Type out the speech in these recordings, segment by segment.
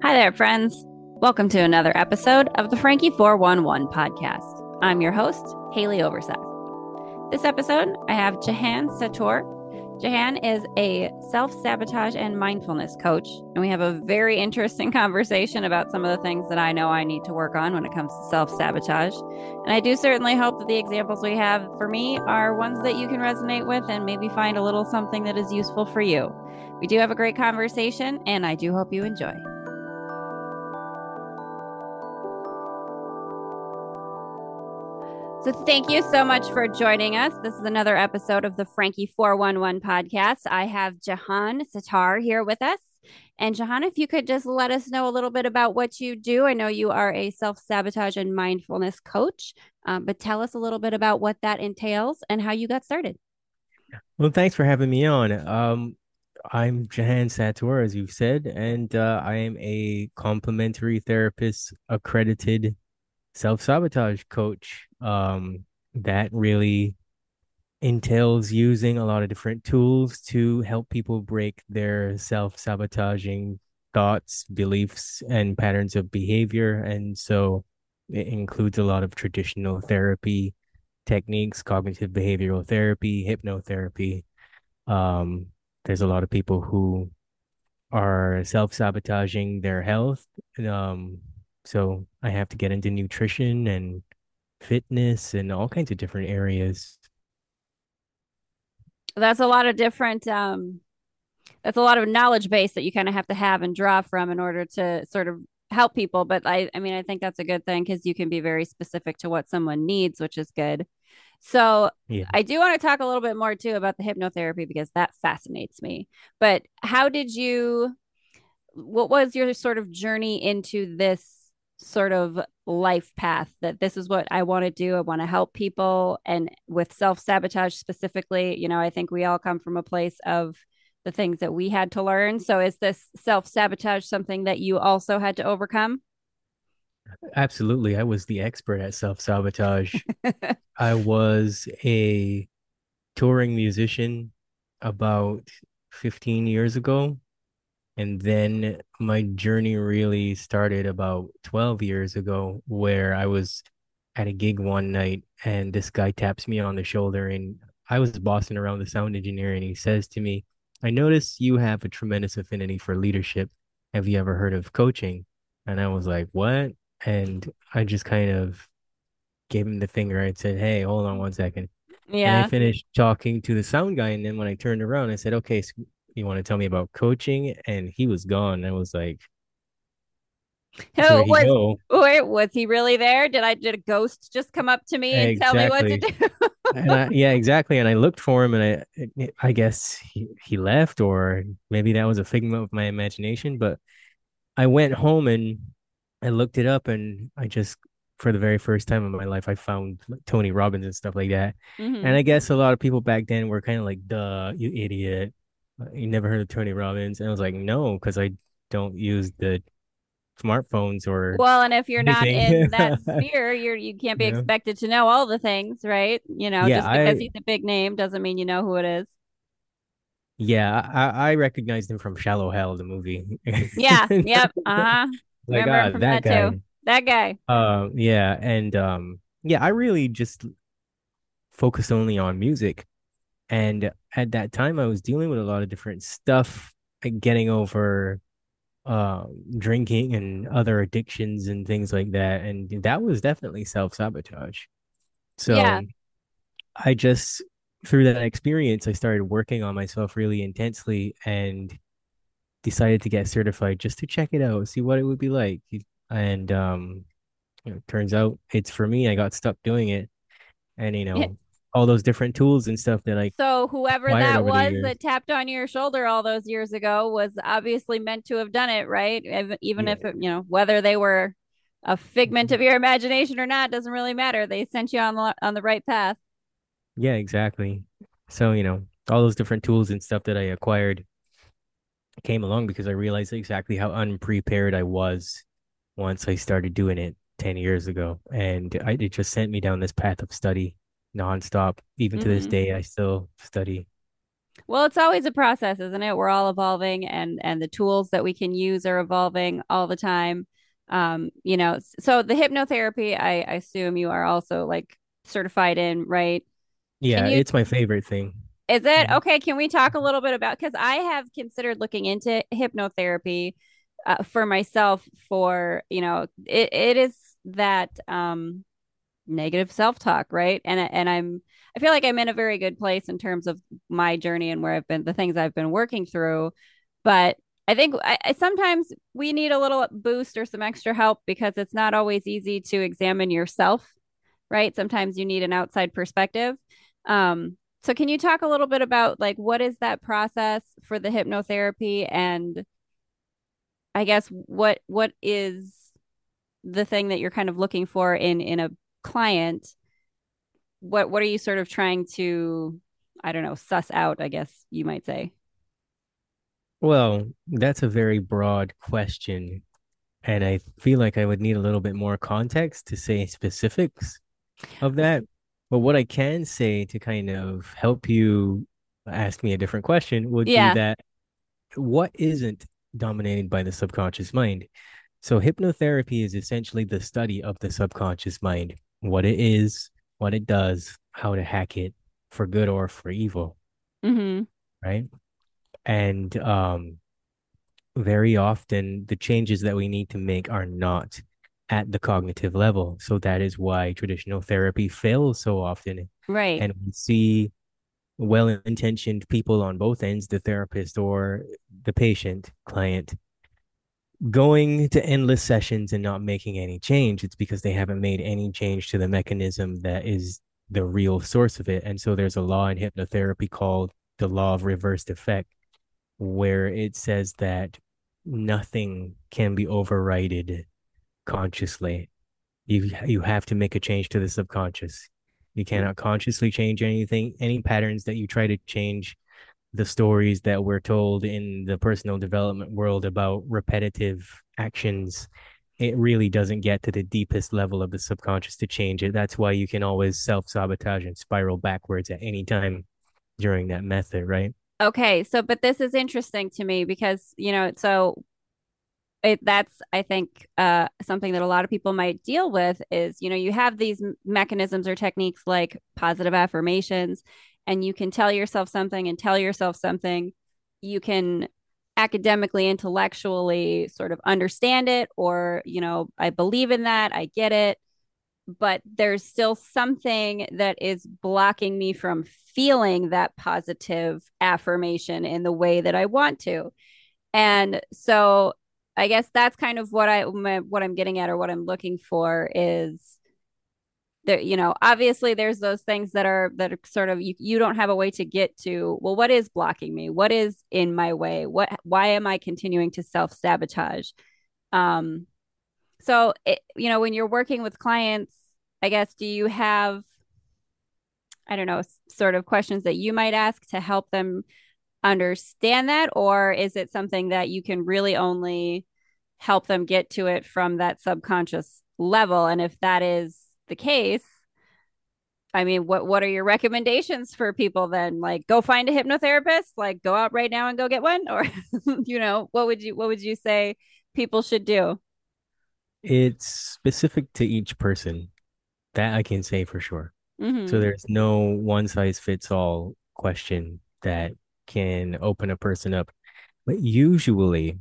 Hi there, friends. Welcome to another episode of the Frankie 411 podcast. I'm your host, Haleigh Overseth. This episode, I have Jehan Sattaur. Jehan is a self sabotage and mindfulness coach, and we have a very interesting conversation about some of the things that I know I need to work on when it comes to self sabotage. And I do certainly hope that the examples we have for me are ones that you can resonate with and maybe find a little something that is useful for you. We do have a great conversation, and I do hope you enjoy. So, thank you so much for joining us. This is another episode of the Frankie 411 podcast. I have Jehan Sattaur here with us. And Jehan, if you could just let us know a little bit about what you do. I know you are a self sabotage and mindfulness coach, um, but tell us a little bit about what that entails and how you got started. Well, thanks for having me on. Um, I'm Jehan Sattaur, as you've said, and uh, I am a complementary therapist accredited self sabotage coach. Um, that really entails using a lot of different tools to help people break their self sabotaging thoughts, beliefs, and patterns of behavior. And so it includes a lot of traditional therapy techniques, cognitive behavioral therapy, hypnotherapy. Um, there's a lot of people who are self sabotaging their health. Um, so I have to get into nutrition and fitness and all kinds of different areas. That's a lot of different um that's a lot of knowledge base that you kind of have to have and draw from in order to sort of help people, but I I mean I think that's a good thing cuz you can be very specific to what someone needs, which is good. So yeah. I do want to talk a little bit more too about the hypnotherapy because that fascinates me. But how did you what was your sort of journey into this sort of life path that this is what I want to do. I want to help people. And with self sabotage specifically, you know, I think we all come from a place of the things that we had to learn. So is this self sabotage something that you also had to overcome? Absolutely. I was the expert at self sabotage. I was a touring musician about 15 years ago and then my journey really started about 12 years ago, where I was at a gig one night and this guy taps me on the shoulder. And I was bossing around the sound engineer, and he says to me, I notice you have a tremendous affinity for leadership. Have you ever heard of coaching? And I was like, What? And I just kind of gave him the finger. I said, Hey, hold on one second. Yeah. And I finished talking to the sound guy. And then when I turned around, I said, Okay, so you want to tell me about coaching? And he was gone. I was like, Oh, was, wait, was he really there? Did I did a ghost just come up to me and exactly. tell me what to do? I, yeah, exactly. And I looked for him, and I I guess he, he left, or maybe that was a figment of my imagination. But I went home and I looked it up, and I just for the very first time in my life, I found Tony Robbins and stuff like that. Mm-hmm. And I guess a lot of people back then were kind of like, "Duh, you idiot." You never heard of Tony Robbins? And I was like, no, because I don't use the smartphones or well and if you're anything. not in that sphere you're you can't be expected to know all the things right? You know yeah, just because I, he's a big name doesn't mean you know who it is. Yeah i i recognized him from Shallow Hal the movie. Yeah yep uh-huh. Like Remember uh, that, that guy. Too. that guy. Um uh, yeah and um yeah i really just focused only on music and at that time, I was dealing with a lot of different stuff, like getting over uh, drinking and other addictions and things like that. And that was definitely self sabotage. So yeah. I just, through that experience, I started working on myself really intensely and decided to get certified just to check it out, see what it would be like. And um, you know, turns out it's for me. I got stuck doing it. And, you know, all those different tools and stuff that I so whoever that was that tapped on your shoulder all those years ago was obviously meant to have done it right? Even yeah. if it, you know whether they were a figment of mm-hmm. your imagination or not doesn't really matter. They sent you on the on the right path. Yeah exactly. So you know all those different tools and stuff that I acquired came along because I realized exactly how unprepared I was once I started doing it 10 years ago. And I, it just sent me down this path of study nonstop. Even mm-hmm. to this mm-hmm. day, I still study. Well, it's always a process, isn't it? We're all evolving and and the tools that we can use are evolving all the time. Um, you know, so the hypnotherapy, I, I assume you are also like certified in, right? Yeah, you, it's my favorite thing. is it Mhm. okay? Can we talk a little bit about, because I have considered looking into hypnotherapy uh, for myself for, you know, it, it is that um negative self-talk, right? And and I'm I feel like I'm in a very good place in terms of my journey and where I've been, the things I've been working through. But I think I, sometimes we need a little boost or some extra help because it's not always easy to examine yourself, right? Sometimes you need an outside perspective. Um, so can you talk a little bit about like what is that process for the hypnotherapy and I guess what what is the thing that you're kind of looking for in in a client what what are you sort of trying to I don't know, suss out, I guess you might say. Well, that's a very broad question, and I feel like I would need a little bit more context to say specifics of that. But what I can say to kind of help you ask me a different question would be that what isn't dominated by the subconscious mind? So, hypnotherapy is essentially the study of the subconscious mind, what it is, what it does, how to hack it for good or for evil, Mhm. right? And um, very often the changes that we need to make are not at the cognitive level. So that is why traditional therapy fails so often. Right. And we see well-intentioned people on both ends, the therapist or the patient, client, going to endless sessions and not making any change. It's because they haven't made any change to the mechanism that is the real source of it. And so there's a law in hypnotherapy called the law of reversed effect where it says that nothing can be overridden consciously. You you have to make a change to the subconscious. You cannot consciously change anything, any patterns that you try to change the stories that we're told in the personal development world about repetitive actions. It really doesn't get to the deepest level of the subconscious to change it. That's why you can always self sabotage and spiral backwards at any time during that method, right? Okay. So but this is interesting to me because, you know, so it that's I think uh something that a lot of people might deal with is, you know, you have these mechanisms or techniques like positive affirmations and you can tell yourself something and tell yourself something. You can academically, intellectually sort of understand it or, you know, I believe in that, I get it but there's still something that is blocking me from feeling that positive affirmation in the way that I want to. And so I guess that's kind of what I what I'm getting at or what I'm looking for is there you know obviously there's those things that are that are sort of you, you don't have a way to get to well what is blocking me? What is in my way? What why am i continuing to self sabotage um so it, you know when you're working with clients i guess do you have i don't know sort of questions that you might ask to help them understand that? Or is it something that you can really only help them get to it from that subconscious level? And if that is the case i mean what what are your recommendations for people then like go find a hypnotherapist like go out right now and go get one or you know what would you what would you say people should do It's specific to each person. That I can say for sure. So mm-hmm. there's no one size fits all question that can open a person up. But usually,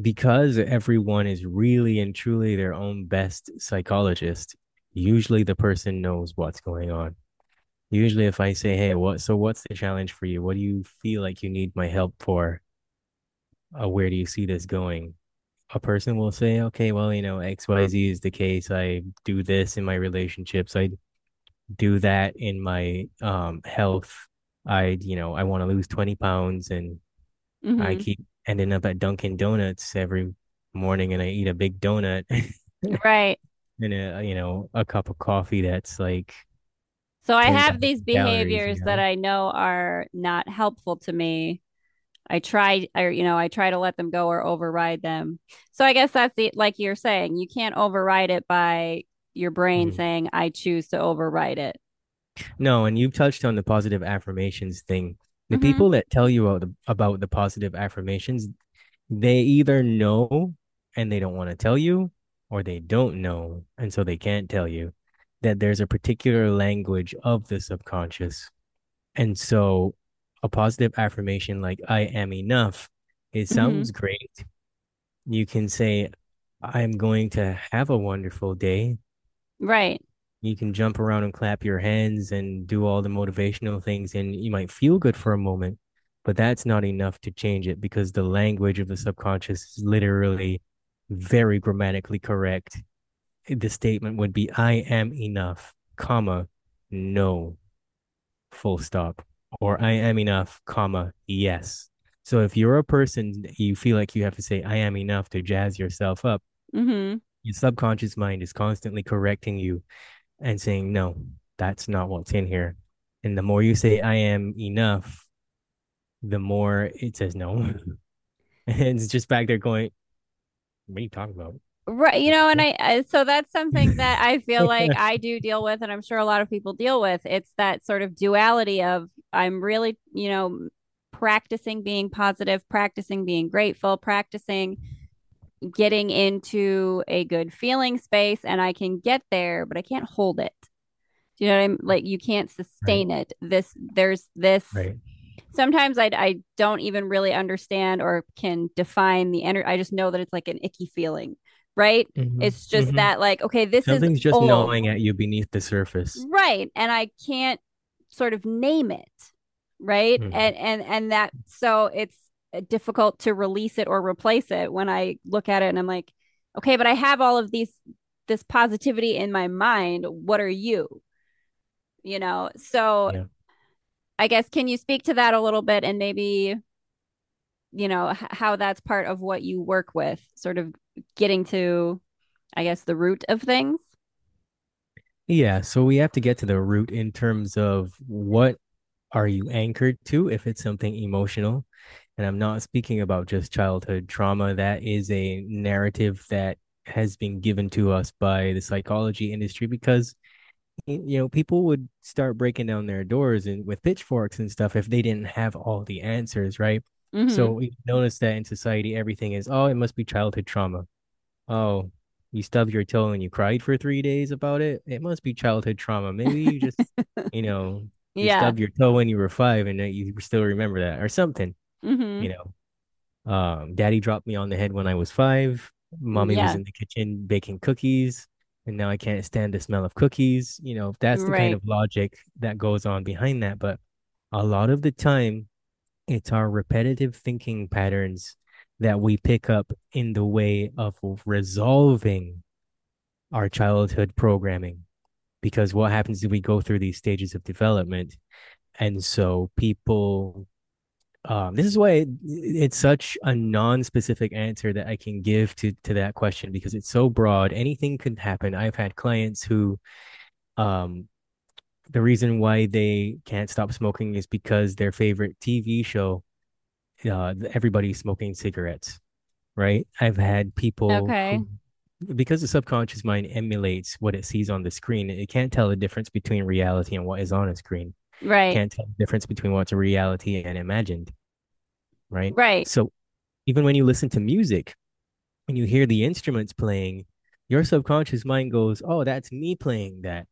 because everyone is really and truly their own best psychologist, usually the person knows what's going on. Usually, if I say, Hey, what, so what's the challenge for you? What do you feel like you need my help for? Uh, where do you see this going? A person will say, Okay, well, you know, XYZ is the case. I do this in my relationships. I do that in my um health. I, you know, I want to lose 20 pounds and I Mm-hmm. keep ending up at Dunkin' Donuts every morning and I eat a big donut right and a, you know, a cup of coffee that's like so i have these calories, you behaviors that i know are not helpful to me I try or you know, I try to let them go or override them. So I guess that's the like you're saying, you can't override it by your brain Mhm. saying I choose to override it. No, and you've touched on the positive affirmations thing. The Mm-hmm. people that tell you about the, about the positive affirmations, they either know and they don't want to tell you, or they don't know and so they can't tell you that there's a particular language of the subconscious. And so a positive affirmation like I am enough, it Mm-hmm. sounds great. You can say, I'm going to have a wonderful day. Right. You can jump around and clap your hands and do all the motivational things, and you might feel good for a moment, but that's not enough to change it because the language of the subconscious is literally very grammatically correct. The statement would be, I am enough, comma, no, full stop, or I am enough, comma, yes. So if you're a person you feel like you have to say I am enough to jazz yourself up, Mm-hmm. your subconscious mind is constantly correcting you and saying, no, that's not what's in here. And the more you say, I am enough, the more it says no. and it's just back there going, what are you talking about? Right. You know, and I, I, so that's something that I feel like I do deal with, and I'm sure a lot of people deal with. It's that sort of duality of I'm really, you know, practicing being positive, practicing being grateful, practicing getting into a good feeling space, and I can get there, but I can't hold it. Do you know what I'm like? You can't right, sustain it. This, there's this right. Sometimes I, I don't even really understand or can define the energy. I just know that it's like an icky feeling, right? Mm-hmm. It's just Mm-hmm. that, like, okay, this is Something's just old, gnawing at you beneath the surface. right? And I can't sort of name it, right? Mm-hmm. And and and that so it's difficult to release it or replace it when I look at it and I'm like, okay, but I have all of these this positivity in my mind. What are you? You know, so Yeah. I guess can you speak to that a little bit and maybe you know how that's part of what you work with sort of getting to i guess the root of things Yeah. So we have to get to the root in terms of what are you anchored to if it's something emotional. And I'm not speaking about just childhood trauma. That is a narrative that has been given to us by the psychology industry because you know people would start breaking down their doors and with pitchforks and stuff if they didn't have all the answers, right? So mm-hmm. we notice that in society everything is oh it must be childhood trauma. Oh, you stubbed your toe and you cried for three days about it. It must be childhood trauma. Maybe you just, you know, you yeah stubbed your toe when you were five and you still remember that or something, mm-hmm. you know. Um, daddy dropped me on the head when I was five. Mommy was in the kitchen baking cookies, and now I can't stand the smell of cookies. You know, that's the kind of logic that goes on behind that. But a lot of the time, it's our repetitive thinking patterns that we pick up in the way of resolving our childhood programming. Because what happens is we go through these stages of development. And so people, um, this is why it, it's such a non-specific answer that I can give to, to that question because it's so broad. Anything could happen. I've had clients who, um, the reason why they can't stop smoking is because their favorite TV show uh, everybody's smoking cigarettes, right? I've had people okay who, because the subconscious mind emulates what it sees on the screen, it can't tell the difference between reality and what is on a screen. Right Can't tell the difference between what's a reality and imagined, right? right So even when you listen to music and you hear the instruments playing, your subconscious mind goes, "Oh, that's me playing that."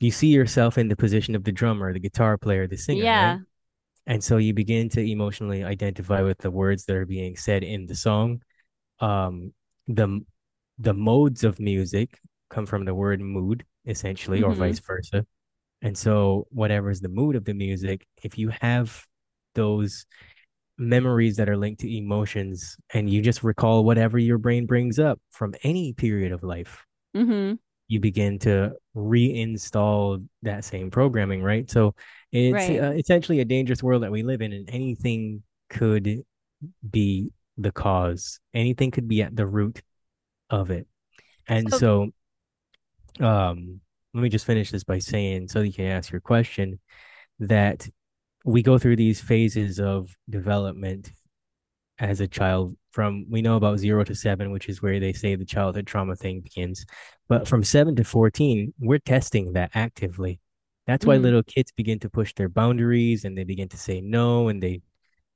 You see yourself in the position of the drummer, the guitar player, the singer, right? yeah And so you begin to emotionally identify with the words that are being said in the song. Um, the the modes of music come from the word mood, essentially, or mm-hmm. vice versa. And so whatever is the mood of the music, if you have those memories that are linked to emotions and you just recall whatever your brain brings up from any period of life, Mm-hmm. you begin to reinstall that same programming, right? So it's right uh, essentially a dangerous world that we live in, and anything could be the cause. Anything could be at the root of it. And so so, um, let me just finish this by saying, so you can ask your question, that we go through these phases of development as a child from we know about zero to seven, which is where they say the childhood trauma thing begins. But from seven to 14, we're testing that actively. That's why hmm little kids begin to push their boundaries and they begin to say no and they,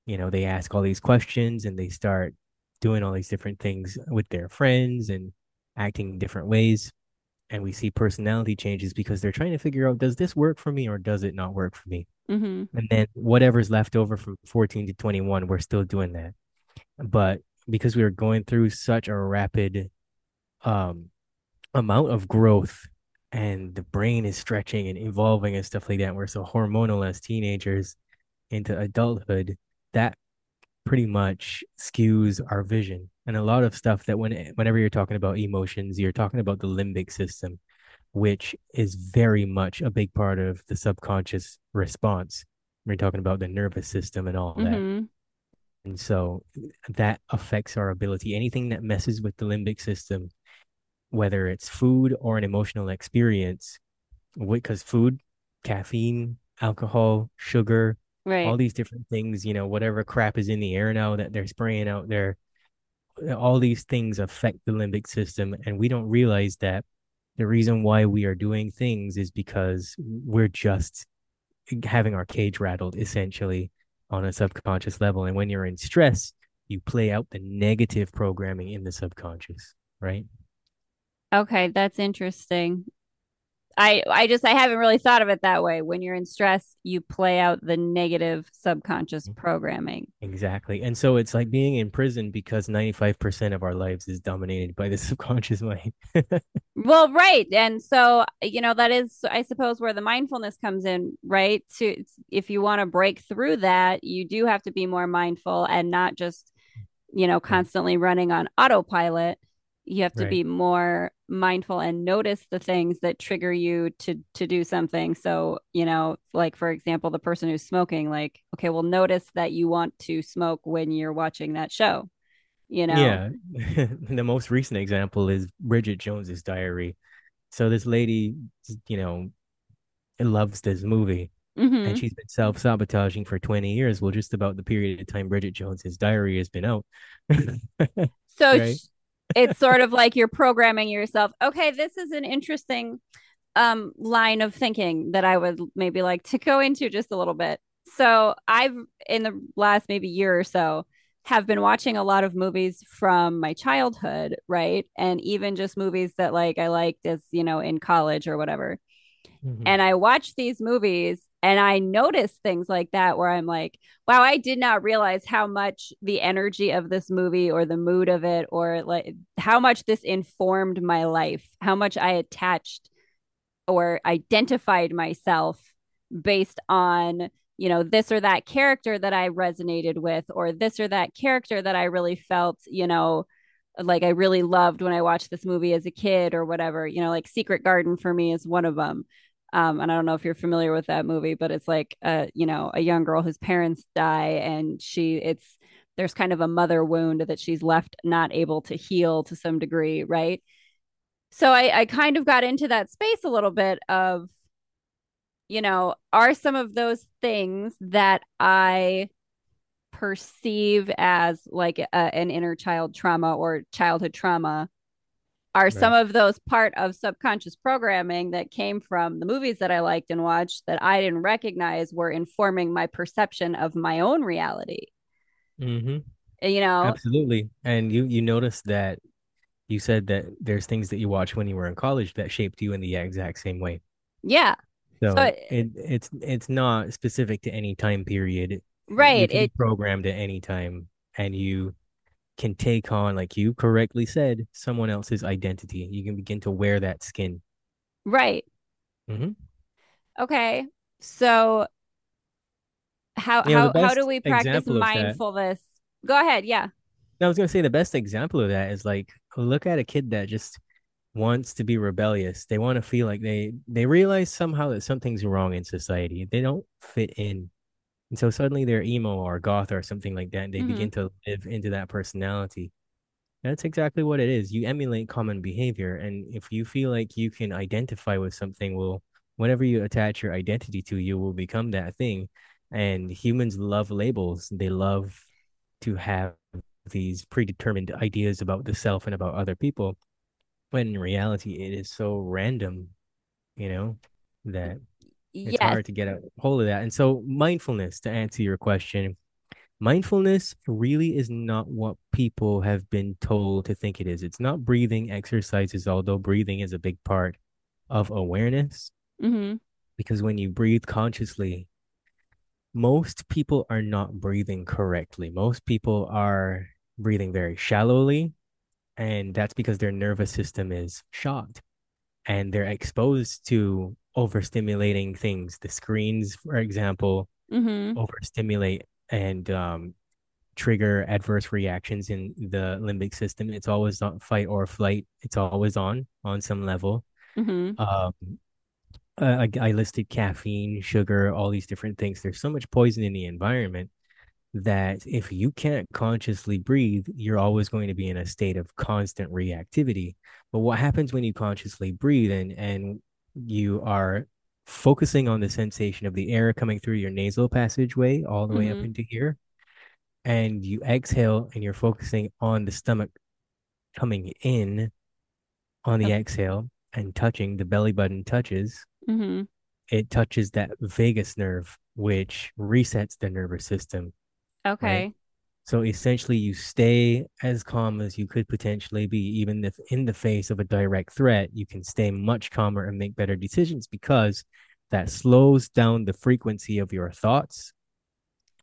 you know, they ask all these questions and they start doing all these different things with their friends and acting in different ways. And we see personality changes because they're trying to figure out does this work for me or does it not work for me? hmm And then whatever's left over from 14 to 21, we're still doing that. But because we were going through such a rapid um amount of growth and the brain is stretching and evolving and stuff like that. We're so hormonal as teenagers into adulthood that pretty much skews our vision. And a lot of stuff that when whenever you're talking about emotions, you're talking about the limbic system, which is very much a big part of the subconscious response. We're talking about the nervous system and all that. hmm And so that affects our ability. Anything that messes with the limbic system whether it's food or an emotional experience, because food, caffeine, alcohol, sugar, Right. all these different things, you know, whatever crap is in the air now that they're spraying out there, uh, all these things affect the limbic system. And we don't realize that the reason why we are doing things is because we're just having our cage rattled essentially on a subconscious level. And when you're in stress, you play out the negative programming in the subconscious, right? Okay, that's interesting. I I just I haven't really thought of it that way. When you're in stress, you play out the negative subconscious mm-hmm. programming. Exactly. And so it's like being in prison because 95% of our lives is dominated by the subconscious mind. Well, right. And so, you know, that is I suppose where the mindfulness comes in, right? To if you want to break through that, you do have to be more mindful and not just, you know, constantly running on autopilot. You have to right. be more mindful and notice the things that trigger you to to do something. So, you know, like for example, the person who's smoking, like, okay, well, notice that you want to smoke when you're watching that show, you know. Yeah. The most recent example is Bridget Jones's Diary. So this lady, you know, loves this movie and hmm she's been self-sabotaging for 20 years. Well, just about the period of time Bridget Jones's Diary has been out. So Right? It's sort of like you're programming yourself. Okay, this is an interesting um line of thinking that I would maybe like to go into just a little bit. So I've in the last maybe year or so have been watching a lot of movies from my childhood, right? And even just movies that like I liked as, you know, in college or whatever. Mhm. And I watch these movies and I notice things like that where I'm like, wow, I did not realize how much the energy of this movie or the mood of it or like how much this informed my life, how much I attached or identified myself based on you know this or that character that i resonated with or this or that character that i really felt you know like i really loved when i watched this movie as a kid or whatever you know like secret garden for me is one of them um, and i don't know if you're familiar with that movie but it's like a you know a young girl whose parents die and she it's there's kind of a mother wound that she's left not able to heal to some degree right? So I, I kind of got into that space a little bit of you know, are some of those things that I perceive as like a, an inner child trauma or childhood trauma are some of those part of subconscious programming that came from the movies that I liked and watched that I didn't recognize were informing my perception of my own reality. hmm You know, Absolutely. And you you notice that you said that there's things that you watched when you were in college that shaped you in the exact same way. yeah. So So it it's it's not specific to any time period. Right, it programmed at any time and you can take on, like you correctly said, someone else's identity. You can begin to wear that skin. right. hmm Okay. So how You know, how how do we practice mindfulness? Go ahead. Yeah. I was gonna say the best example of that is like look at a kid that just wants to be rebellious. They want to feel like they they realize somehow that something's wrong in society. They don't fit in. And so suddenly they're emo or goth or something like that, and they hmm begin to live into that personality. That's exactly what it is. You emulate common behavior, and if you feel like you can identify with something, well, whatever you attach your identity to, you will become that thing. And humans love labels. They love to have these predetermined ideas about the self and about other people. When in reality, it is so random, you know, that. It's Yes. hard to get a hold of that. And so, mindfulness, to answer your question, mindfulness really is not what people have been told to think it is. It's not breathing exercises, although breathing is a big part of awareness. Mm-hmm. Because when you breathe consciously, most people are not breathing correctly. Most people are breathing very shallowly, and that's because their nervous system is shocked and they're exposed to overstimulating things. The screens, for example, Mm-hmm. overstimulate and um, trigger adverse reactions in the limbic system. It's always on fight or flight. It's always on on some level. Mm-hmm. Um, I, I listed caffeine, sugar, all these different things. There's so much poison in the environment that if you can't consciously breathe, you're always going to be in a state of constant reactivity. But what happens when you consciously breathe and and you are focusing on the sensation of the air coming through your nasal passageway all the way up Mm-hmm. into here, and you exhale and you're focusing on the stomach coming in on the exhale and touching the belly button touches, Mm-hmm. it touches that vagus nerve, which resets the nervous system, right? So essentially, you stay as calm as you could potentially be, even if in the face of a direct threat, you can stay much calmer and make better decisions because that slows down the frequency of your thoughts.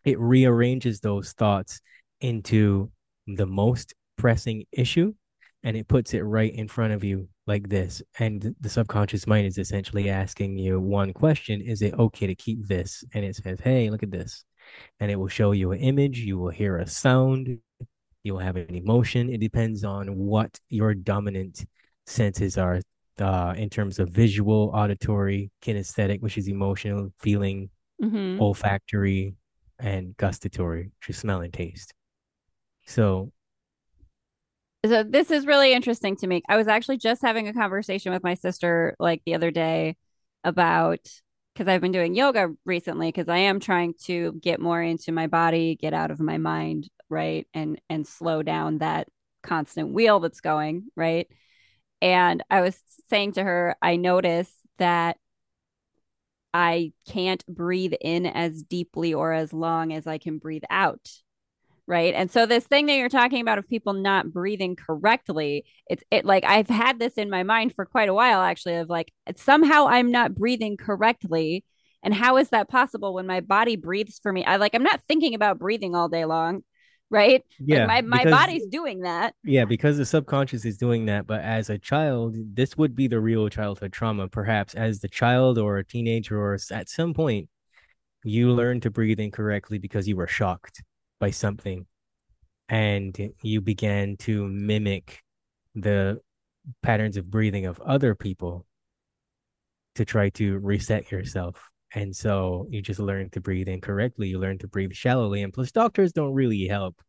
It rearranges those thoughts into the most pressing issue and it puts it right in front of you like this. And the subconscious mind is essentially asking you one question Is it okay to keep this? And it says, Hey, look at this and it will show you an image. You will hear a sound. You will have an emotion. It depends on what your dominant senses are uh, in terms of visual, auditory, kinesthetic, which is emotional, feeling, Mm-hmm. olfactory, and gustatory, which is smell and taste. So, So this is really interesting to me. I was actually just having a conversation with my sister like the other day about because I've been doing yoga recently because I am trying to get more into my body, get out of my mind, right? And and slow down that constant wheel that's going, right? And I was saying to her, I notice that I can't breathe in as deeply or as long as I can breathe out right? And so this thing that you're talking about of people not breathing correctly it's it like i've had this in my mind for quite a while actually of like somehow i'm not breathing correctly. And how is that possible when my body breathes for me? I like i'm not thinking about breathing all day long right? Like yeah, my my because body's doing that. Yeah, because the subconscious is doing that, but as a child, this would be the real childhood trauma. Perhaps as the child or a teenager or at some point, you learned to breathe incorrectly because you were shocked by something and you began to mimic the patterns of breathing of other people to try to reset yourself. And so you just learn to breathe incorrectly. You learn to breathe shallowly. And plus, doctors don't really help.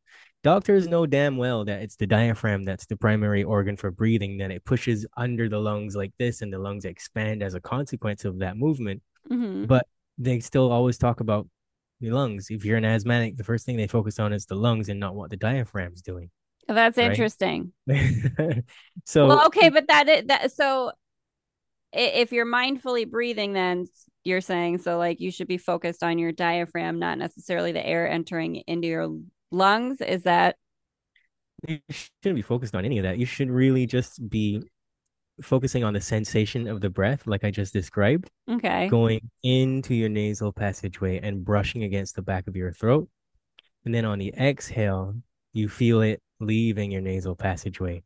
Doctors know damn well that it's the diaphragm that's the primary organ for breathing, that it pushes under the lungs like this, and the lungs expand as a consequence of that movement. mm-hmm. But they still always talk about the lungs. If you're an asthmatic, the first thing they focus on is the lungs and not what the diaphragm's doing, that's right? interesting well so okay but that that so if you're mindfully breathing then you're saying so like you should be focused on your diaphragm not necessarily the air entering into your lungs is that you shouldn't be focused on any of that. You should really just be focusing on the sensation of the breath, like I just described, okay going into your nasal passageway and brushing against the back of your throat. And then on the exhale, you feel it leaving your nasal passageway.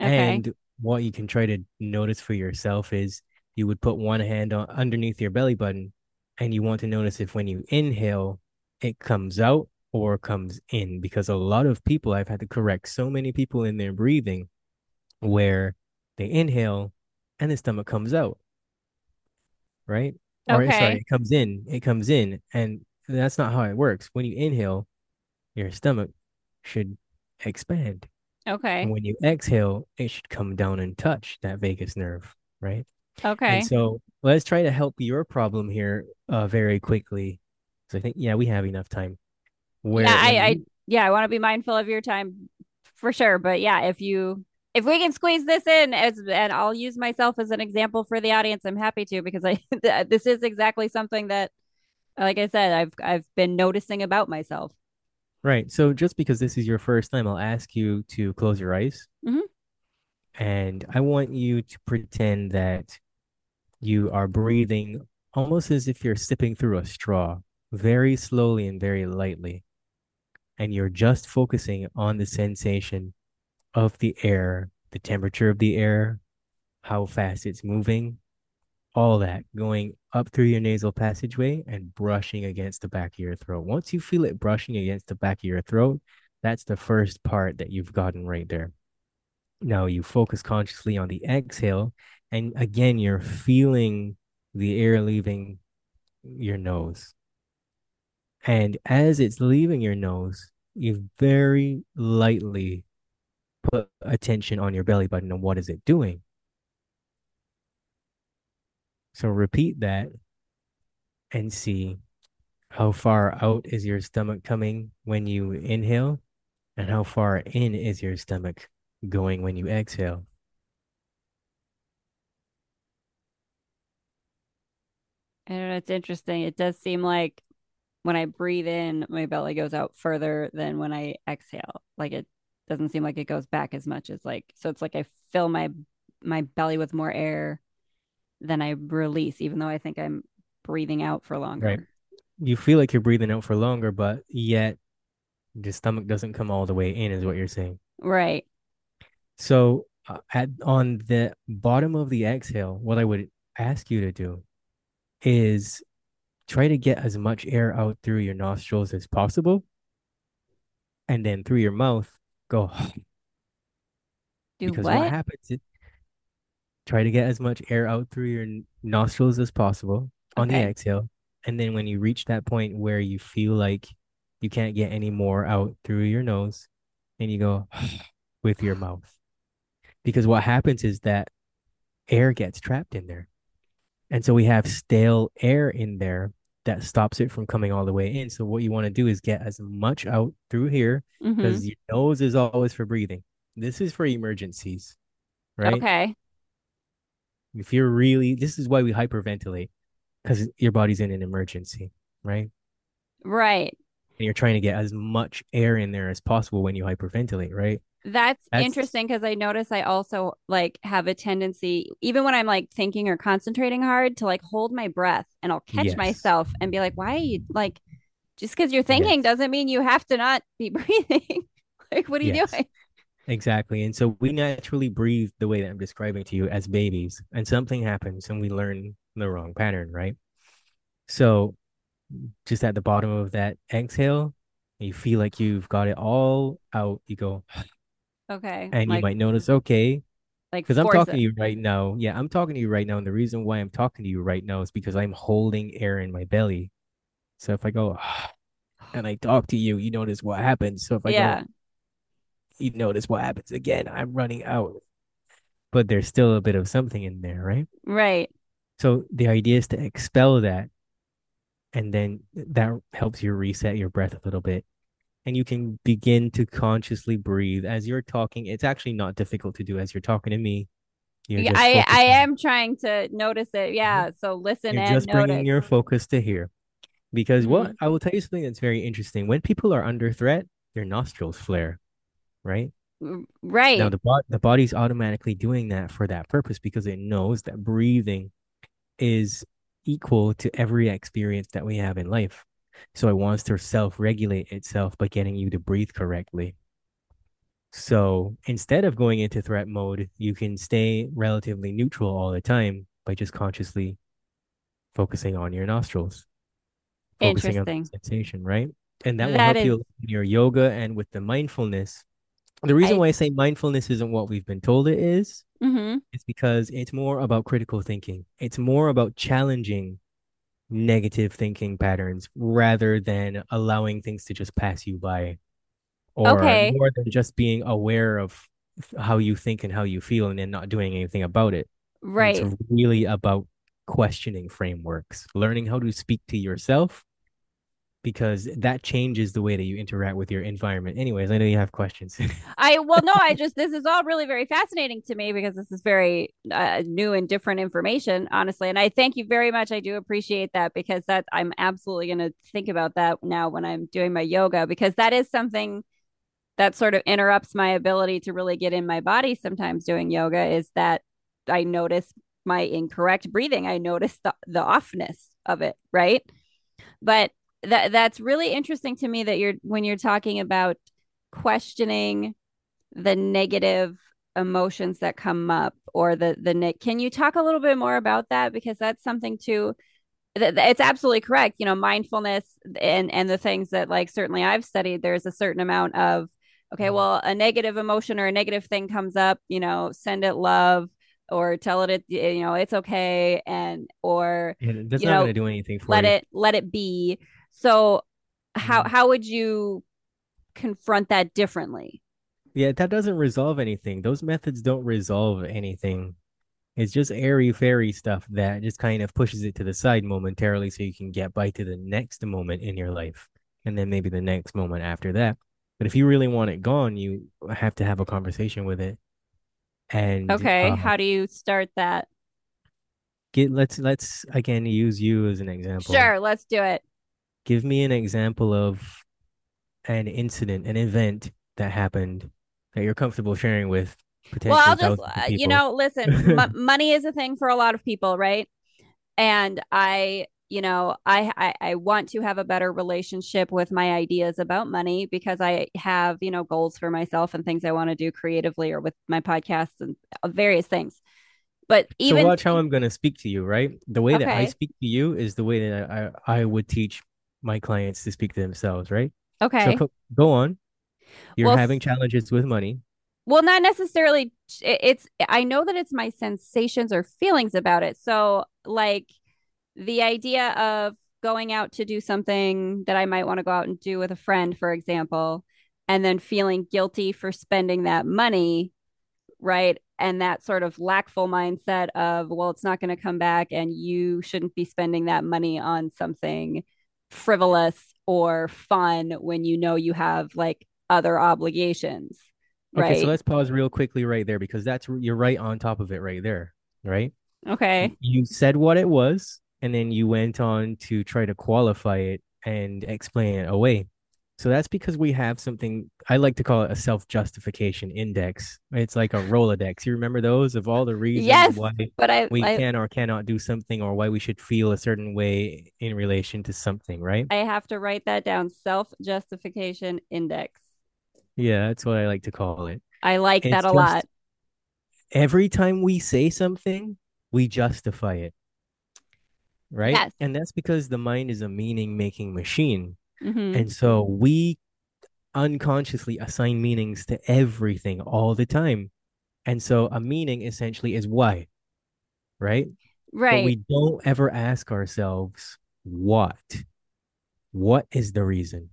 okay And what you can try to notice for yourself is you would put one hand on underneath your belly button and you want to notice if when you inhale, it comes out or comes in. Because a lot of people, I've had to correct so many people in their breathing where they inhale and the stomach comes out, right? Or sorry, it comes in, it comes in. And that's not how it works. When you inhale, your stomach should expand. And okay when you exhale, it should come down and touch that vagus nerve, right? And okay so let's try to help your problem here uh, very quickly. So I think, yeah, we have enough time. yeah i i yeah i want to be mindful of your time for sure but yeah if you if we can squeeze this in as and I'll use myself as an example for the audience, I'm happy to because I this is exactly something that like I said, I've I've been noticing about myself. Right. So just because this is your first time, I'll ask you to close your eyes. hmm And I want you to pretend that you are breathing almost as if you're sipping through a straw, very slowly and very lightly. And you're just focusing on the sensation of the air, the temperature of the air, how fast it's moving, all that going up through your nasal passageway and brushing against the back of your throat. Once you feel it brushing against the back of your throat, that's the first part that you've gotten right there. Now you focus consciously on the exhale, and again, you're feeling the air leaving your nose. And as it's leaving your nose, you very lightly put attention on your belly button and what is it doing. So repeat that and see how far out is your stomach coming when you inhale and how far in is your stomach going when you exhale. I don't know. it's interesting. It does seem like when I breathe in, my belly goes out further than when I exhale. Like it doesn't seem like it goes back as much as like so it's like I fill my my belly with more air than I release, even though I think I'm breathing out for longer. Right. You feel like you're breathing out for longer, but yet the stomach doesn't come all the way in, is what you're saying. Right. So uh, at on the bottom of the exhale, what I would ask you to do is try to get as much air out through your nostrils as possible. And then through your mouth, go. Do because what? what happens is try to get as much air out through your nostrils as possible on the exhale. And then when you reach that point where you feel like you can't get any more out through your nose, and you go with your mouth. Because what happens is that air gets trapped in there. And so we have stale air in there that stops it from coming all the way in. So what you want to do is get as much out through here Mm-hmm. because your nose is always for breathing. This is for emergencies, right? Okay. If you're really, this is why we hyperventilate because your body's in an emergency, right? Right. And you're trying to get as much air in there as possible when you hyperventilate, right? That's That's interesting because I notice I also like have a tendency, even when I'm like thinking or concentrating hard, to like hold my breath and I'll catch yes, myself and be like, why are you like, just because you're thinking yes, doesn't mean you have to not be breathing. like, what are you doing? exactly. And so we naturally breathe the way that I'm describing to you as babies, and something happens and we learn the wrong pattern, right? So just at the bottom of that exhale, you feel like you've got it all out. You go, Okay. and you might notice, okay, like because I'm talking it. to you right now. Yeah, I'm talking to you right now. And the reason why I'm talking to you right now is because I'm holding air in my belly. So if I go, and I talk to you, you notice what happens. So if I go, you notice what happens again. I'm running out, but there's still a bit of something in there, right? Right. So the idea is to expel that, and then that helps you reset your breath a little bit. And you can begin to consciously breathe as you're talking. It's actually not difficult to do as you're talking to me. Yeah, I I am trying to notice it. Yeah. So listen You're and just bringing your focus to here. Because what hmm I will tell you something that's very interesting. When people are under threat, their nostrils flare, right? Right. Now the bod the body's automatically doing that for that purpose because it knows that breathing is equal to every experience that we have in life. So it wants to self-regulate itself by getting you to breathe correctly. So instead of going into threat mode, you can stay relatively neutral all the time by just consciously focusing on your nostrils, focusing on Interesting. the sensation, right? And that will help is, you in your yoga and with the mindfulness. The reason I, why I say mindfulness isn't what we've been told it is, hmm is because it's more about critical thinking. It's more about challenging negative thinking patterns rather than allowing things to just pass you by, or Okay. more than just being aware of how you think and how you feel and then not doing anything about it. Right, It's really about questioning frameworks, learning how to speak to yourself because that changes the way that you interact with your environment. Anyways, I know you have questions. I well, no, I just this is all really very fascinating to me because this is very uh, new and different information, honestly. And I thank you very much. I do appreciate that because that I'm absolutely going to think about that now when I'm doing my yoga because that is something that sort of interrupts my ability to really get in my body sometimes doing yoga is that I notice my incorrect breathing. I notice the, the offness of it, right? But that that's really interesting to me that you're when you're talking about questioning the negative emotions that come up or the the nick can you talk a little bit more about that because that's something too it's absolutely correct you know mindfulness and and the things that like certainly i've studied there's a certain amount of okay mm-hmm. well a negative emotion or a negative thing comes up you know send it love or tell it, it you know it's okay and or yeah, that's not going to do anything for let you. it let it be so how mm-hmm. how would you confront that differently? Yeah that doesn't resolve anything. Those methods don't resolve anything. It's just airy fairy stuff that just kind of pushes it to the side momentarily so you can get by to the next moment in your life and then maybe the next moment after that. But if you really want it gone you have to have a conversation with it. And okay uh, how do you start that? Get let's let's again use you as an example. Sure let's do it give me an example of an incident an event that happened that you're comfortable sharing with well i'll just uh, you know listen m- money is a thing for a lot of people right? And i you know I, I i want to have a better relationship with my ideas about money because i have you know goals for myself and things i want to do creatively or with my podcasts and uh, various things. But even so watch how i'm going to speak to you right? The way okay. that i speak to you is the way that i i would teach my clients to speak to themselves right? Okay. so go on. You're well, having challenges with money. Well not necessarily it's i know that it's my sensations or feelings about it. So like the idea of going out to do something that I might want to go out and do with a friend, for example, and then feeling guilty for spending that money, right? And that sort of lackful mindset of, well, it's not going to come back and you shouldn't be spending that money on something frivolous or fun when you know you have like other obligations. Right? Okay, so let's pause real quickly right there because that's you're right on top of it right there, right? Okay. You said what it was and then you went on to try to qualify it and explain it away. So that's because we have something I like to call it a self justification index. It's like a Rolodex. You remember those of all the reasons yes, why but I, we I, can or cannot do something or why we should feel a certain way in relation to something, right? I have to write that down. Self justification index. Yeah, that's what I like to call it. I like that a lot. Every time we say something, we justify it right? Yes. And that's because the mind is a meaning making machine. Mm-hmm. And so we unconsciously assign meanings to everything all the time. And so a meaning essentially is why, right? Right. But we don't ever ask ourselves what. What is the reason?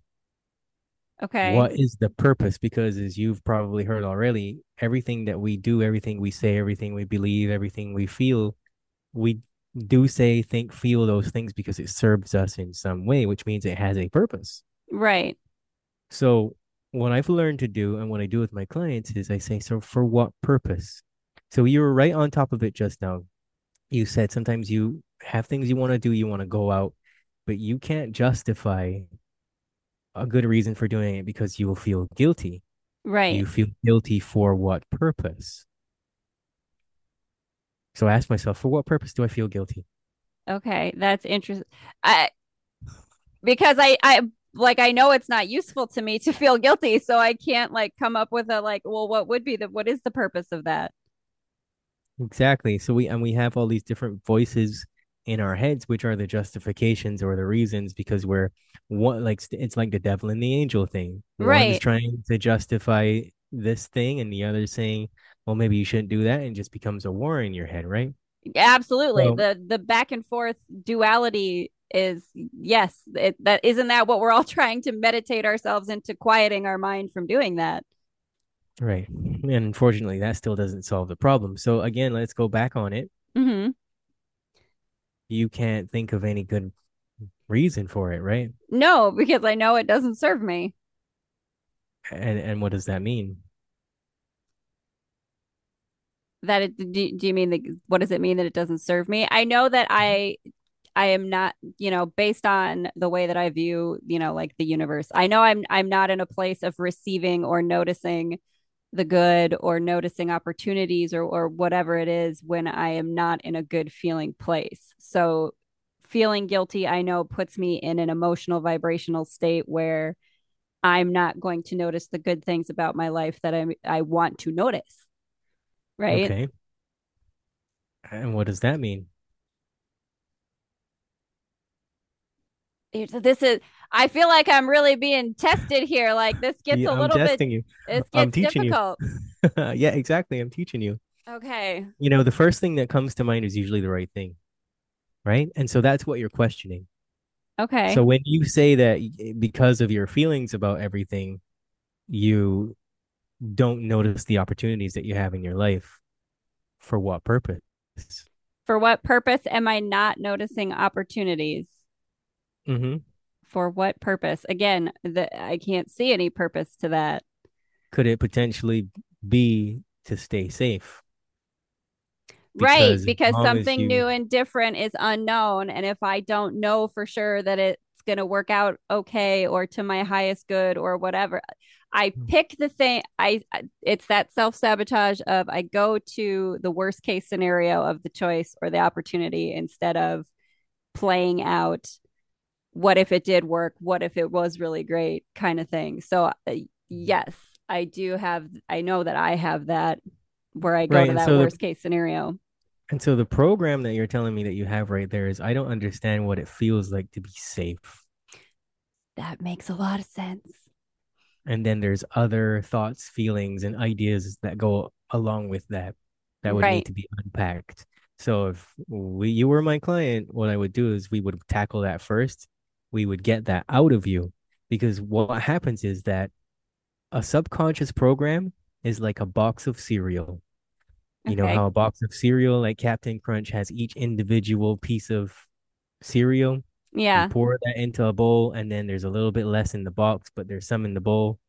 Okay. What is the purpose? Because as you've probably heard already, everything that we do, everything we say, everything we believe, everything we feel, we do say, think, feel those things because it serves us in some way, which means it has a purpose. Right. So, what I've learned to do and what I do with my clients is I say, so for what purpose? So, you were right on top of it just now. You said sometimes you have things you want to do, you want to go out, but you can't justify a good reason for doing it because you will feel guilty. Right. You feel guilty for what purpose? So I asked myself, for what purpose do I feel guilty? Okay, that's interesting. I because I I like I know it's not useful to me to feel guilty, so I can't like come up with a like, well, what would be the what is the purpose of that? Exactly. So we and we have all these different voices in our heads, which are the justifications or the reasons, because we're what like it's like the devil and the angel thing. Right. One is trying to justify this thing, and the other saying, well, maybe you shouldn't do that, and just becomes a war in your head, right? Absolutely. So, the the back and forth duality is yes, it, that isn't that what we're all trying to meditate ourselves into quieting our mind from doing that. Right. And unfortunately, that still doesn't solve the problem. So again, let's go back on it. Mm-hmm. You can't think of any good reason for it, right? No, because I know it doesn't serve me. And and what does that mean? That it do, do you mean the, what does it mean that it doesn't serve me? I know that I I am not, you know, based on the way that I view, you know, like the universe. I know I'm I'm not in a place of receiving or noticing the good or noticing opportunities or or whatever it is when I am not in a good feeling place. So feeling guilty, I know puts me in an emotional vibrational state where I'm not going to notice the good things about my life that I I want to notice, right? Okay. And what does that mean? This is I feel like I'm really being tested here. Like this gets Yeah, a I'm little bit you. this I'm gets teaching you. difficult. Yeah, exactly. I'm teaching you. Okay. You know, the first thing that comes to mind is usually the right thing, right? And so that's what you're questioning. Okay. So when you say that because of your feelings about everything, you don't notice the opportunities that you have in your life, for what purpose? For what purpose am I not noticing opportunities? hmm For what purpose? Again, the, I can't see any purpose to that. Could it potentially be to stay safe? Right, Because as because something you, new and different is unknown. And if I don't know for sure that it's going to work out okay or to my highest good or whatever, I pick the thing. I, it's that self sabotage of I go to the worst case scenario of the choice or the opportunity instead of playing out what if it did work? What if it was really great kind of thing. So, uh, yes, I do have, I know that I have that where I go right? to that so the worst case scenario. and so the program that you're telling me that you have right there is I don't understand what it feels like to be safe. That makes a lot of sense. And then there's other thoughts, feelings, and ideas that go along with that that would need to be unpacked. So if we you were my client, what I would do is we would tackle that first. We would get that out of you because what happens is that a subconscious program is like a box of cereal. You know how a box of cereal like Captain Crunch has each individual piece of cereal? You Yeah. pour that into a bowl and then there's a little bit less in the box, but there's some in the bowl.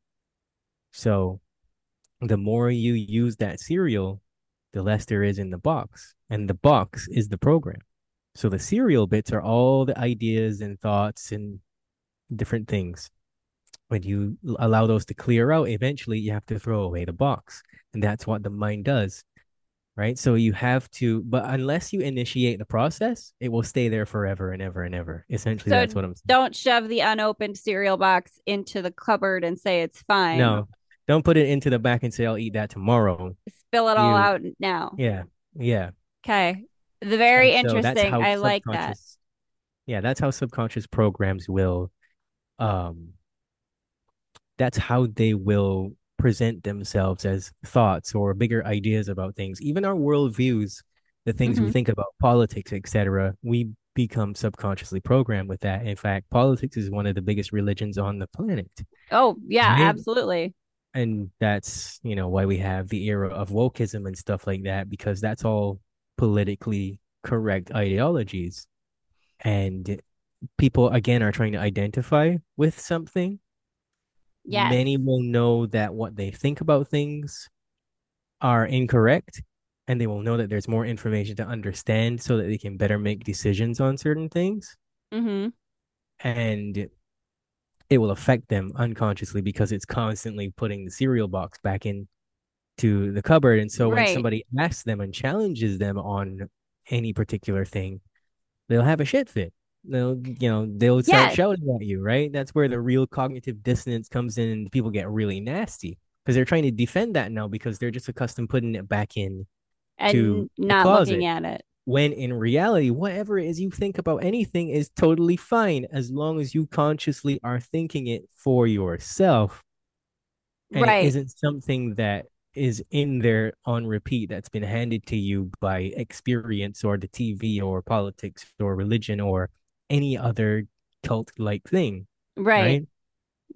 So the more you use that cereal, the less there is in the box. And the box is the program. So the cereal bits are all the ideas and thoughts and different things. When you allow those to clear out, eventually you have to throw away the box. And that's what the mind does, right? So you have to, but unless you initiate the process, it will stay there forever and ever and ever. Essentially, So that's what I'm saying. don't shove the unopened cereal box into the cupboard and say it's fine. No, don't put it into the back and say, I'll eat that tomorrow. Spill it all out now. yeah, yeah. Okay. The very And interesting. how I like that. yeah, that's how subconscious programs will, um, that's how they will present themselves as thoughts or bigger ideas about things. Even our worldviews, the things we hmm think about politics, etc., we become subconsciously programmed with that. In fact, politics is one of the biggest religions on the planet, Oh, yeah, right? absolutely. And that's, you know, why we have the era of wokeism and stuff like that, because that's all politically correct ideologies. And people, again, are trying to identify with something. Yes. Many will know that what they think about things are incorrect, and they will know that there's more information to understand so that they can better make decisions on certain things. hmm And it will affect them unconsciously because it's constantly putting the cereal box back in to the cupboard. And so when Right. somebody asks them and challenges them on any particular thing, they'll have a shit fit. They'll, you know, they'll start Yes. shouting at you, right? That's where the real cognitive dissonance comes in and people get really nasty because they're trying to defend that now because they're just accustomed putting it back in And not looking at it. When in reality, whatever it is you think about anything is totally fine as long as you consciously are thinking it for yourself and it Right. isn't something that is in there on repeat that's been handed to you by experience or the TV or politics or religion or any other cult like thing, Right. right?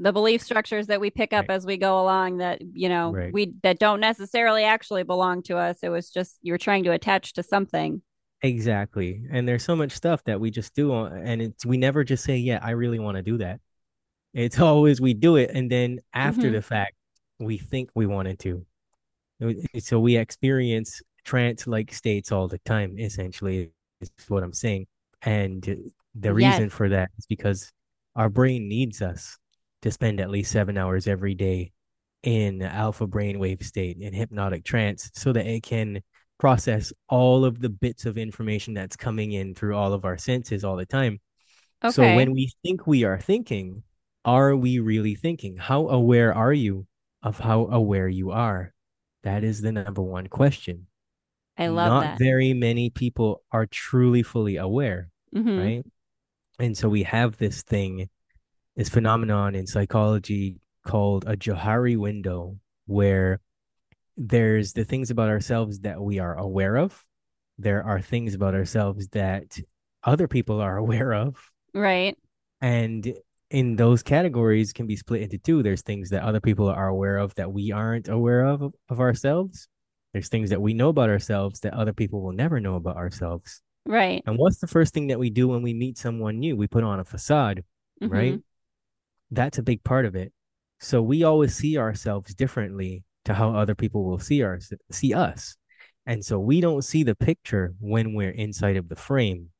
The belief structures that we pick up Right. as we go along that, you know, Right. we that don't necessarily actually belong to us. It was just you're trying to attach to something. Exactly. And there's so much stuff that we just do and it's we never just say, yeah, I really want to do that. It's always we do it and then after hmm the fact we think we wanted to. So we experience trance-like states all the time, essentially, is what I'm saying. And the Yes. reason for that is because our brain needs us to spend at least seven hours every day in alpha brainwave state in hypnotic trance so that it can process all of the bits of information that's coming in through all of our senses all the time. Okay. So when we think we are thinking, are we really thinking? How aware are you of how aware you are? That is the number one question. I love Not that. very many people are truly fully aware, hmm right? And so we have this thing, this phenomenon in psychology called a Johari window, where there's the things about ourselves that we are aware of. There are things about ourselves that other people are aware of. Right. And in those categories can be split into two. There's things that other people are aware of that we aren't aware of of ourselves. There's things that we know about ourselves that other people will never know about ourselves. Right. And what's the first thing that we do when we meet someone new? We put on a facade, hmm right? That's a big part of it. So we always see ourselves differently to how other people will see our see us. And so we don't see the picture when we're inside of the frame.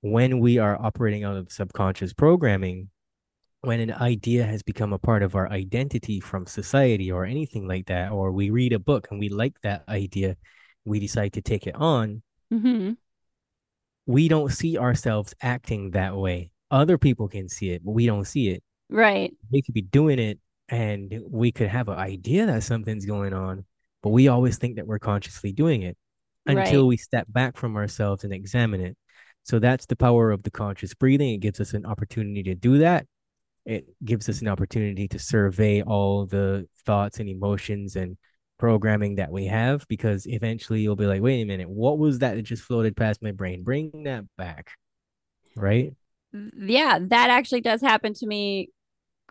When we are operating out of subconscious programming, when an idea has become a part of our identity from society or anything like that, or we read a book and we like that idea, we decide to take it on, hmm we don't see ourselves acting that way. Other people can see it, but we don't see it. Right. We could be doing it and we could have an idea that something's going on, but we always think that we're consciously doing it until Right. we step back from ourselves and examine it. So that's the power of the conscious breathing. It gives us an opportunity to do that it gives us an opportunity to survey all the thoughts and emotions and programming that we have because eventually you'll be like, wait a minute, what was that that just floated past my brain? Bring that back, right? Yeah, that actually does happen to me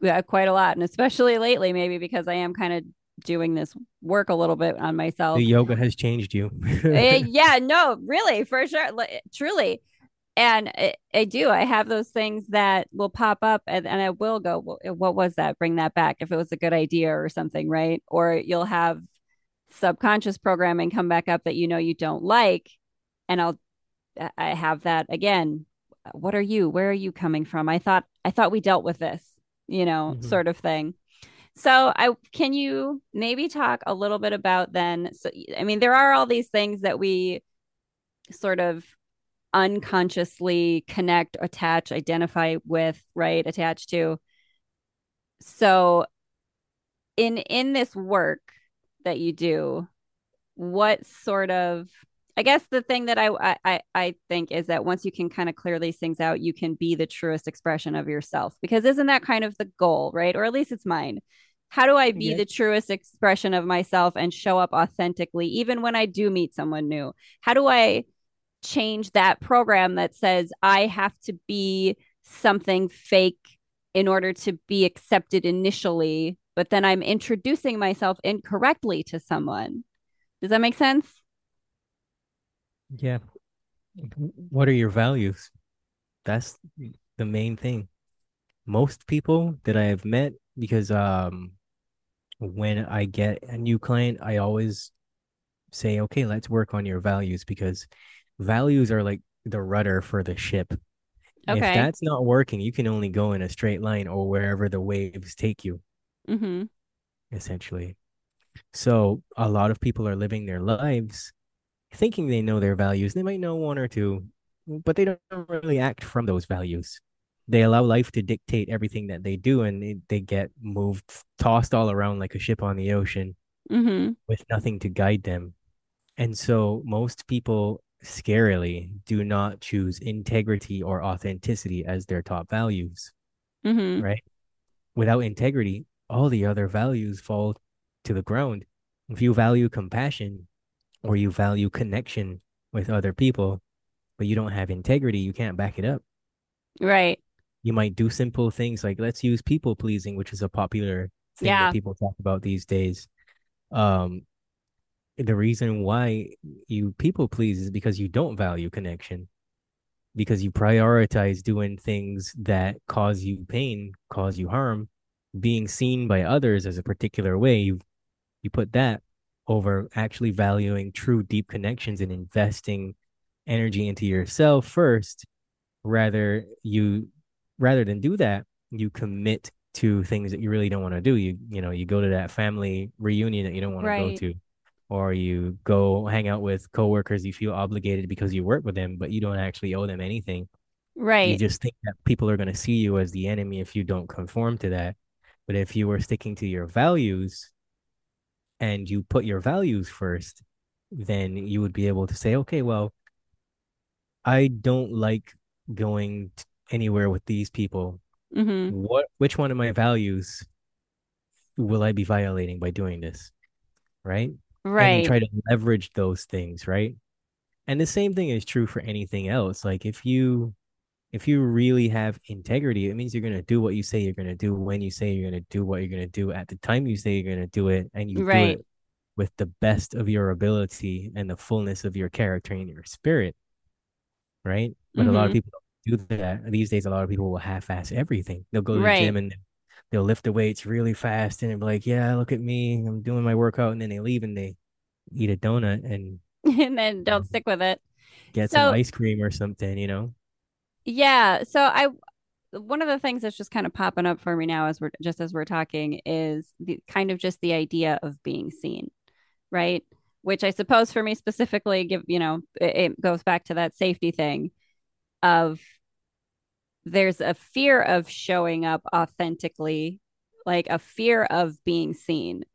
uh, quite a lot, and especially lately, maybe because I am kind of doing this work a little bit on The myself. yoga has changed you. Uh, yeah, no, really, for sure, truly. And I, I do. I have those things that will pop up, and, and I will go, well, "What was that? Bring that back if it was a good idea or something, right?" Or you'll have subconscious programming come back up that you know you don't like, and I'll I have that again. What are you? Where are you coming from? I thought I thought we dealt with this, you know, Mhm. sort of thing. So I can you maybe talk a little bit about then so I mean there are all these things that we sort of unconsciously connect, attach, identify with, right? Attach to. So in in this work that you do, what sort of I guess the thing that I I I think is that once you can kind of clear these things out, you can be the truest expression of yourself. Because isn't that kind of the goal, right? Or at least it's mine. How do I be Yeah. the truest expression of myself and show up authentically, even when I do meet someone new? How do I change that program that says I have to be something fake in order to be accepted initially, but then I'm introducing myself incorrectly to someone? Does that make sense? Yeah. What are your values? That's the main thing. Most people that I have met, because um, when I get a new client, I always say, okay, let's work on your values because values are like the rudder for the ship. Okay. If that's not working, you can only go in a straight line or wherever the waves take you, Mm-hmm. essentially. So a lot of people are living their lives thinking they know their values. They might know one or two, but they don't really act from those values. They allow life to dictate everything that they do, and they, they get moved, tossed all around like a ship on the ocean Mm-hmm. with nothing to guide them. And so most people scarily do not choose integrity or authenticity as their top values, Mm-hmm. right? Without integrity, all the other values fall to the ground. If you value compassion or you value connection with other people, but you don't have integrity, you can't back it up. Right. You might do simple things like let's use people pleasing, which is a popular thing that people talk about these days. Um, the reason why you people please is because you don't value connection, because you prioritize doing things that cause you pain, cause you harm, being seen by others as a particular way. You you put that over actually valuing true deep connections and investing energy into yourself first rather you rather than do that you commit to things that you really don't want to do you you know you go to that family reunion that you don't want to go to or you go hang out with coworkers you feel obligated because you work with them but you don't actually owe them anything Right. you just think that people are going to see you as the enemy if you don't conform to that but if you were sticking to your values and you put your values first then you would be able to say okay well I don't like going t- anywhere with these people. hmm What which one of my values will I be violating by doing this? Right? And Right. try to leverage those things, right? And the same thing is true for anything else. Like if you if you really have integrity, it means you're gonna do what you say you're gonna do when you say you're gonna do what you're gonna do at the time you say you're gonna do it, and you do Right. it with the best of your ability and the fullness of your character and your spirit. right? But a lot of hmm people don't do that. These days, a lot of people will half-ass everything. They'll go to the gym and they'll lift the weights really fast and they'll be like, "Yeah, look at me, I'm doing my workout," and then they leave and they eat a donut and And then don't stick with it. get some ice cream or something, you know? Yeah. So I one of the things that's just kind of popping up for me now as we're just as we're talking is the kind of just the idea of being seen, right? Which I suppose for me specifically, give you know, it, it goes back to that safety thing of there's a fear of showing up authentically, like a fear of being seen.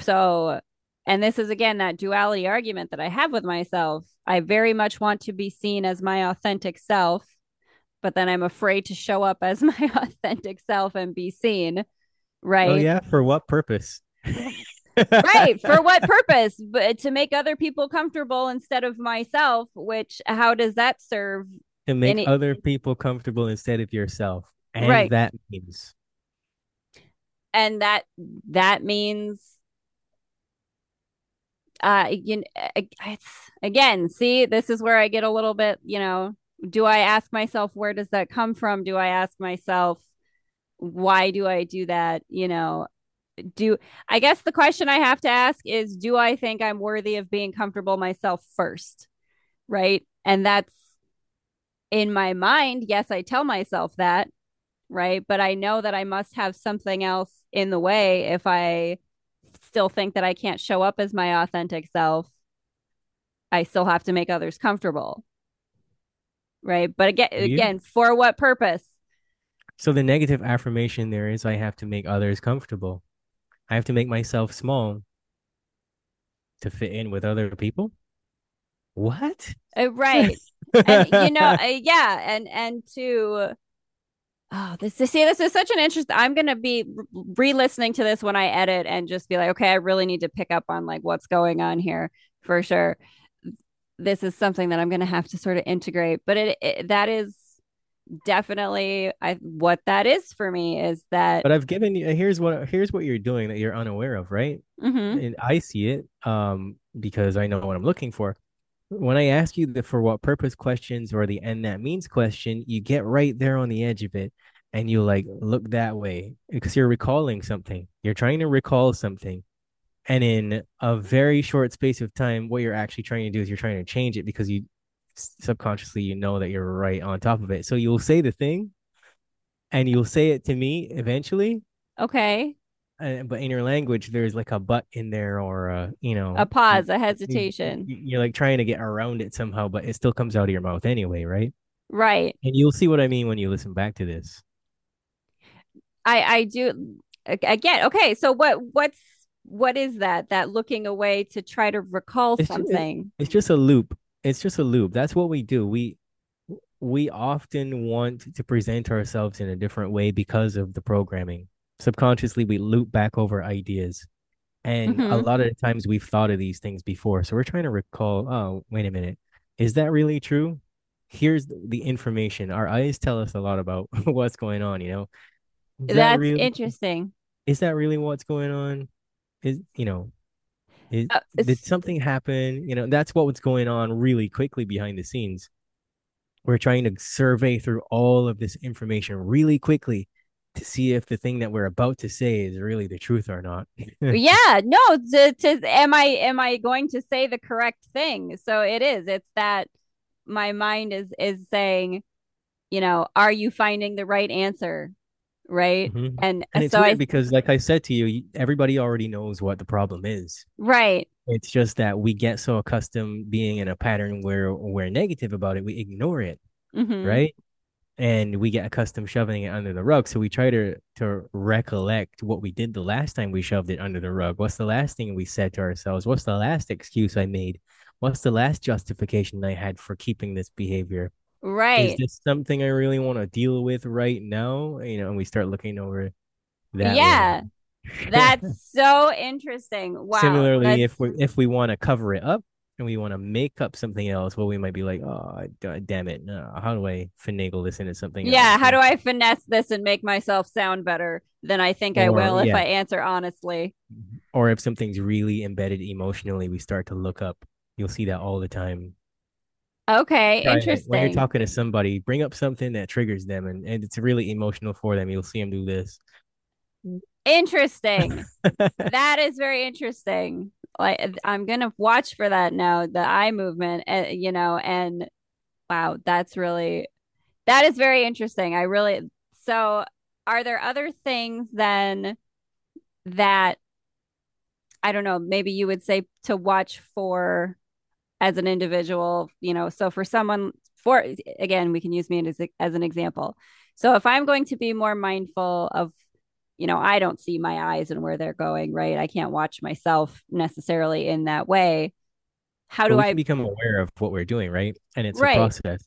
So, and this is again that duality argument that I have with myself. I very much want to be seen as my authentic self, but then I'm afraid to show up as my authentic self and be seen, Oh right? yeah, for what purpose? Right. For what purpose? But to make other people comfortable instead of myself, which how does that serve To make any other people comfortable instead of yourself. And right. that means And that that means uh you know, it's again, see, this is where I get a little bit, you know, do I ask myself where does that come from? Do I ask myself why do I do that? You know, do I guess the question I have to ask is do I think I'm worthy of being comfortable myself first? Right? And that's in my mind, yes, I tell myself that, right? But I know that I must have something else in the way if I still think that I can't show up as my authentic self. I still have to make others comfortable, right? But again, again, for what purpose? So the negative affirmation there is I have to make others comfortable. I have to make myself small to fit in with other people. What? Uh, right. And you know, uh, yeah, and and to oh, this see, this is such an interest. I'm gonna be re-listening to this when I edit and just be like, okay, I really need to pick up on like what's going on here for sure. This is something that I'm gonna have to sort of integrate, but it, it that is definitely I what that is for me is that But I've given you here's what here's what you're doing that you're unaware of, right? mm-hmm, And I see it um because I know what I'm looking for. When I ask you the for what purpose questions or the and that means question, you get right there on the edge of it and you like look that way because you're recalling something. You're trying to recall something. And in a very short space of time, what you're actually trying to do is you're trying to change it because you subconsciously you know that you're right on top of it. So you'll say the thing and you'll say it to me eventually, okay, uh, but in your language there's like a but in there or uh, you know, a pause, a you hesitation, you're like trying to get around it somehow, but it still comes out of your mouth anyway, right? right? And you'll see what I mean when you listen back to this. I I do again. Okay, so what what's what is that? That looking away to try to recall It's just, something. it's just a loop. It's just a loop. That's what we do. We we often want to present ourselves in a different way because of the programming. Subconsciously, we loop back over ideas. And a hmm lot of the times we've thought of these things before. So we're trying to recall, oh, wait a minute. Is that really true? Here's the, information. Our eyes tell us a lot about what's going on, you know. Is that That's really interesting. is that really what's going on? Is you know, It, Uh, did something happen? You know, that's what was going on really quickly behind the scenes. We're trying to survey through all of this information really quickly to see if the thing that we're about to say is really the truth or not. yeah, no, to, to am I am I going to say the correct thing? So it is. It's that my mind is is saying, you know, are you finding the right answer? Right. Mhm. And And it's so weird I because, like I said to you, everybody already knows what the problem is. right. It's just that we get so accustomed being in a pattern where we're negative about it, we ignore it, Mm-hmm. right? And we get accustomed shoving it under the rug. So we try to to recollect what we did the last time we shoved it under the rug. What's the last thing we said to ourselves? What's the last excuse I made? What's the last justification I had for keeping this behavior? Is Right. this something I really want to deal with right now? You know, and we start looking over that. Yeah. That's so interesting. Wow. Similarly, That's if we if we want to cover it up and we want to make up something else, well, we might be like, oh, damn it, no, how do I finagle this into something yeah, else? how do? I finesse this and make myself sound better than I think I will if yeah, I answer honestly? Mm-hmm. or if something's really embedded emotionally, we start to look up. You'll see that all the time. Okay, Try it. When you're talking to somebody, bring up something that triggers them and, and it's really emotional for them. You'll see them do this. Interesting. That is very interesting. Like I'm gonna watch for that now, the eye movement, uh, you know, and wow, that's really that is very interesting. I really so are there other things then that I don't know, maybe you would say to watch for as an individual, you know, so for someone for again, we can use me as, as an example. So if I'm going to be more mindful of, you know, I don't see my eyes and where they're going, right? I can't watch myself necessarily in that way. How do we I become aware of what we're doing, right? And it's a process.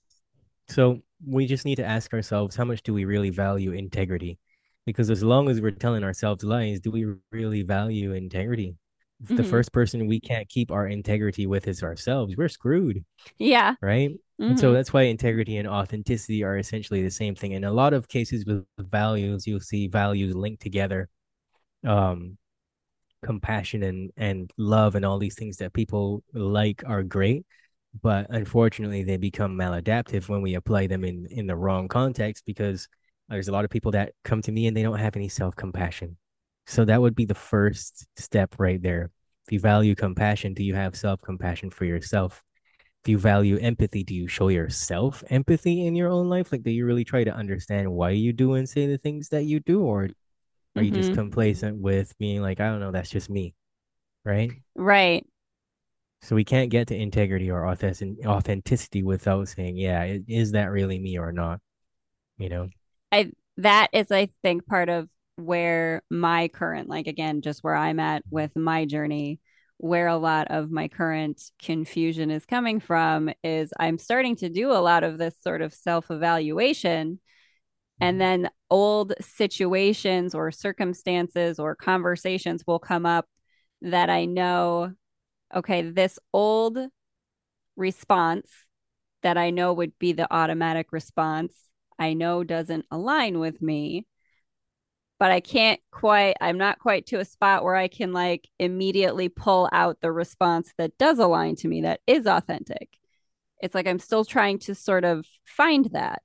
So we just need to ask ourselves, how much do we really value integrity? Because as long as we're telling ourselves lies, do we really value integrity? If the Mm-hmm. first person we can't keep our integrity with is ourselves, we're screwed, Yeah. right? And so Mm-hmm. that's why integrity and authenticity are essentially the same thing. In a lot of cases with values, you'll see values linked together. Um, compassion and and love and all these things that people like are great but unfortunately they become maladaptive when we apply them in in the wrong context because there's a lot of people that come to me and they don't have any self-compassion so that would be the first step right there if you value compassion do you have self-compassion for yourself if you value empathy do you show yourself empathy in your own life like do you really try to understand why you do and say the things that you do or are you just Mm-hmm. complacent with being like i don't know that's just me right Right. So we can't get to integrity or authenticity without saying, yeah, is that really me or not? You know? I that is I think part of where my current like again just where I'm at with my journey where a lot of my current confusion is coming from is I'm starting to do a lot of this sort of self-evaluation. And mm-hmm. then old situations or circumstances or conversations will come up that I know okay this old response that I know would be the automatic response I know doesn't align with me, but I can't quite, I'm not quite to a spot where I can like immediately pull out the response that does align to me, that is authentic. It's like I'm still trying to sort of find that,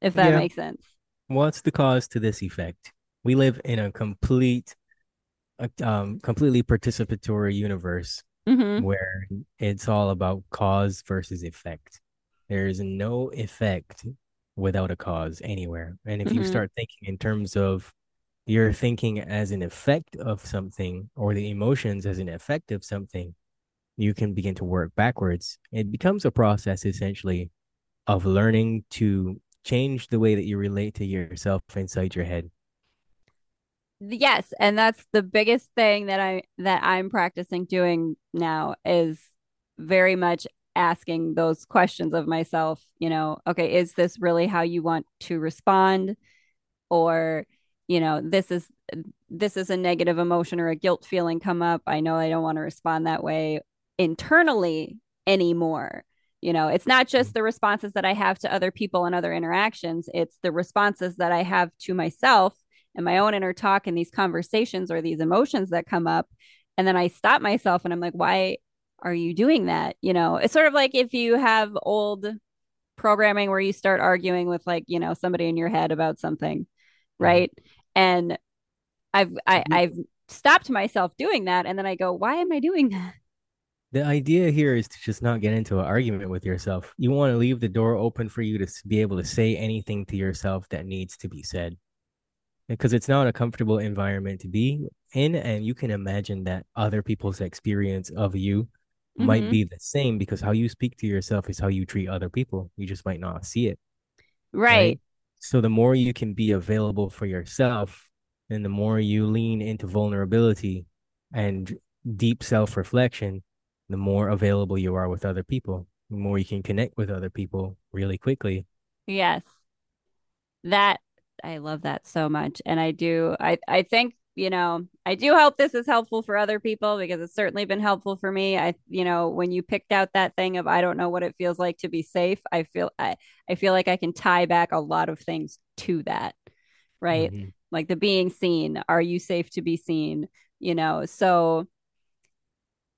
if that Yeah. makes sense. What's the cause to this effect? We live in a complete, um, completely participatory universe Mm-hmm. where it's all about cause versus effect. There is no effect without a cause anywhere. And if you Mm-hmm. start thinking in terms of you're thinking as an effect of something or the emotions as an effect of something, you can begin to work backwards. It becomes a process essentially of learning to change the way that you relate to yourself inside your head. Yes, and that's the biggest thing that I that I'm practicing doing now is very much asking those questions of myself, you know, okay, is this really how you want to respond or you know, this is this is a negative emotion or a guilt feeling come up. I know I don't want to respond that way internally anymore. You know, it's not just mm-hmm. the responses that I have to other people and other interactions, it's the responses that I have to myself and my own inner talk and these conversations or these emotions that come up. and then I stop myself and I'm like, why are you doing that? You know, it's sort of like if you have old programming where you start arguing with like, you know, somebody in your head about something, Mhm. right? And I've I, The, I've stopped myself doing that and then I go, why am I doing that? the idea here is to just not get into an argument with yourself. You want to leave the door open for you to be able to say anything to yourself that needs to be said. because it's not a comfortable environment to be in and you can imagine that other people's experience of you might Mm-hmm. be the same because how you speak to yourself is how you treat other people you just might not see it Right. right so the more you can be available for yourself and the more you lean into vulnerability and deep self-reflection the more available you are with other people the more you can connect with other people really quickly Yes. That I love that so much. And I do I I think, you know, I do hope this is helpful for other people because it's certainly been helpful for me. I you know, when you picked out that thing of I don't know what it feels like to be safe, I feel I I feel like I can tie back a lot of things to that, right? mm-hmm. Like the being seen, are you safe to be seen, you know? So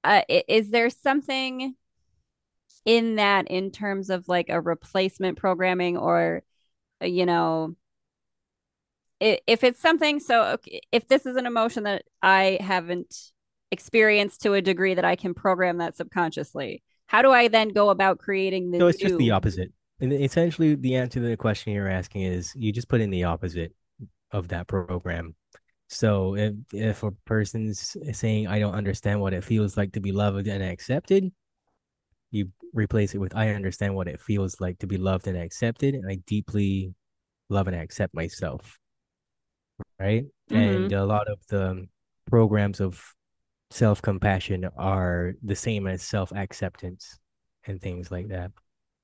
uh, is there something in that in terms of like a replacement programming or uh, you know if it's something so okay, if this is an emotion that i haven't experienced to a degree that i can program that subconsciously how do i then go about creating the So it's just the opposite. And essentially, the answer to the question you're asking is you just put in the opposite of that program. So if if a person's saying I don't understand what it feels like to be loved and accepted, you replace it with I understand what it feels like to be loved and accepted, and I deeply love and accept myself, right? mm-hmm, And a lot of the programs of self-compassion are the same as self-acceptance and things like that.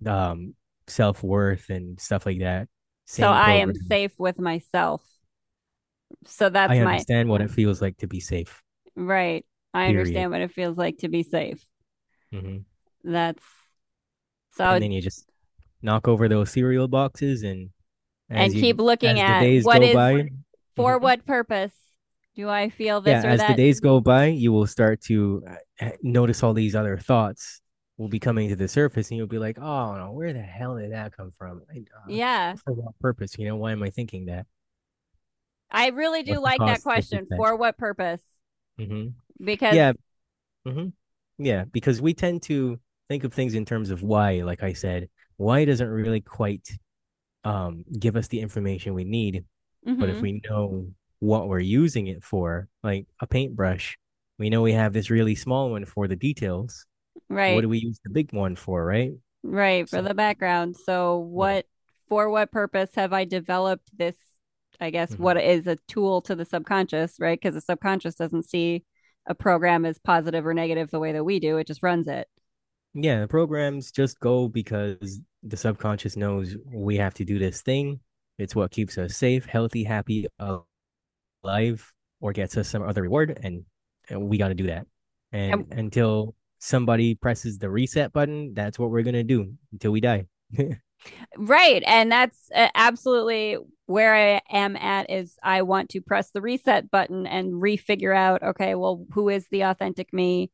Um, self-worth and stuff like that. so Same i am safe with myself so that's my I understand what it feels like to be safe. right i Period. understand what it feels like to be safe hmm that's And so then you just knock over those cereal boxes, and and you keep looking as the at what is by, for mhm, what purpose do i feel yeah, this or that? as the days go by, you will start to uh, notice all these other thoughts will be coming to the surface, and you'll be like, "Oh no, where the hell did that come from? I, uh, yeah for what purpose? You know, why am I thinking that? i really do What's like that question for what purpose hmm because Yeah, hmm yeah, because we tend to think of things in terms of why. Like I said, why doesn't really quite um give us the information we need. But if mm-hmm, we know what we're using it for, like a paintbrush, we know we have this really small one for the details. Right. What do we use the big one for, right? Right, for the background. So yeah. what for what purpose have I developed this, I guess hmm what is a tool to the subconscious, right? Because the subconscious doesn't see a program as positive or negative the way that we do. It just runs it. Yeah, the programs just go because the subconscious knows we have to do this thing. It's what keeps us safe, healthy, happy, alive, or gets us some other reward, and, and we got to do that. And until somebody presses the reset button, that's what we're gonna do until we die. right. And that's uh, absolutely where I am at is I want to press the reset button and refigure out, okay, well, who is the authentic me?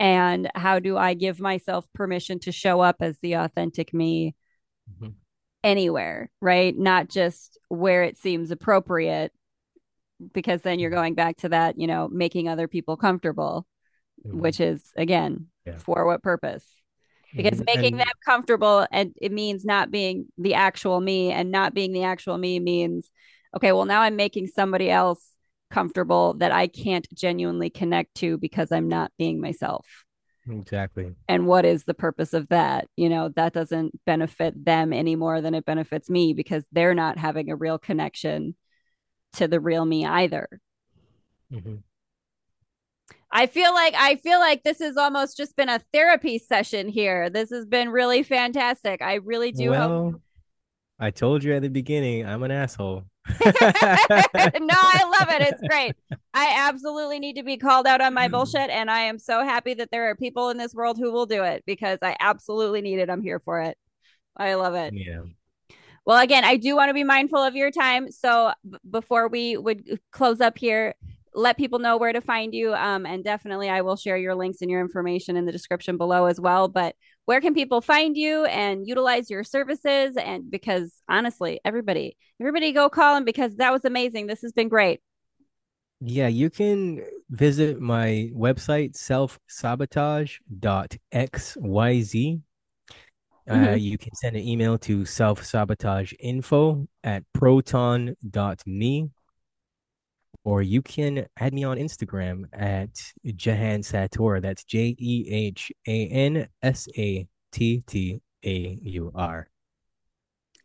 And how do I give myself permission to show up as the authentic me Mhm. Anywhere, right? Not just where it seems appropriate, because then you're going back to that, you know, making other people comfortable, Mhm. which is again, Yeah. for what purpose? Because making them comfortable and it means not being the actual me, and not being the actual me means, okay, well, now I'm making somebody else comfortable that I can't genuinely connect to because I'm not being myself exactly. and what is the purpose of that you know that doesn't benefit them any more than it benefits me because they're not having a real connection to the real me either Mhm. i feel like i feel like this has almost just been a therapy session here this has been really fantastic i really do hope Well, I told you at the beginning, I'm an asshole. no i love it it's great i absolutely need to be called out on my bullshit and i am so happy that there are people in this world who will do it because i absolutely need it i'm here for it i love it Yeah. Well, again, I do want to be mindful of your time. So b- before we would close up here, let people know where to find you. Um, and definitely, I will share your links and your information in the description below as well. But where can people find you and utilize your services? And because honestly, everybody, everybody go call him because that was amazing. This has been great. Yeah, you can visit my website, selfsabotage.xyz. Uh, mm-hmm. you can send an email to self-sabotage-info at proton.me or you can add me on Instagram at Jehan Sattaur. That's J E H A N S A T T A U R.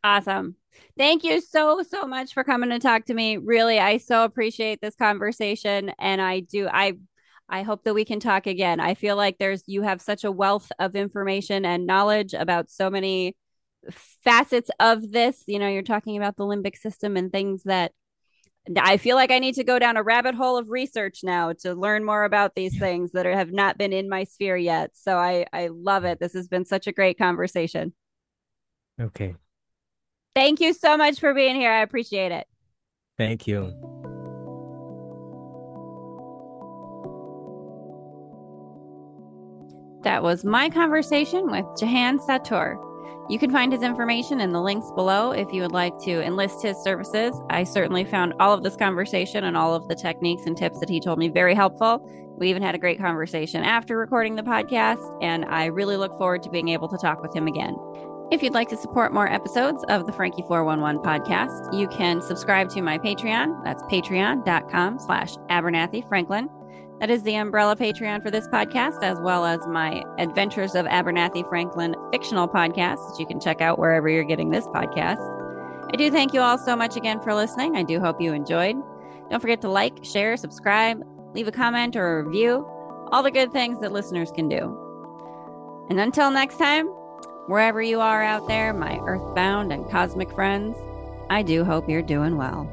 Awesome. Thank you so, so much for coming to talk to me. Really, I so appreciate this conversation. And I do, I, I hope that we can talk again. I feel like there's, you have such a wealth of information and knowledge about so many facets of this. You know, you're talking about the limbic system and things that I feel like I need to go down a rabbit hole of research now to learn more about these things that are, have not been in my sphere yet. So I, I love it. This has been such a great conversation. Okay. Thank you so much for being here. I appreciate it. Thank you. That was my conversation with Jehan Sattaur. You can find his information in the links below if you would like to enlist his services. I certainly found all of this conversation and all of the techniques and tips that he told me very helpful. We even had a great conversation after recording the podcast, and I really look forward to being able to talk with him again. If you'd like to support more episodes of the Frankie 411 podcast, you can subscribe to my Patreon. That's patreon.com slash Abernathy Franklin. That is the umbrella Patreon for this podcast, as well as my Adventures of Abernathy Franklin fictional podcast that you can check out wherever you're getting this podcast. I do thank you all so much again for listening. I do hope you enjoyed. Don't forget to like, share, subscribe, leave a comment or a review, all the good things that listeners can do. And until next time, Wherever you are out there, my earthbound and cosmic friends, I do hope you're doing well.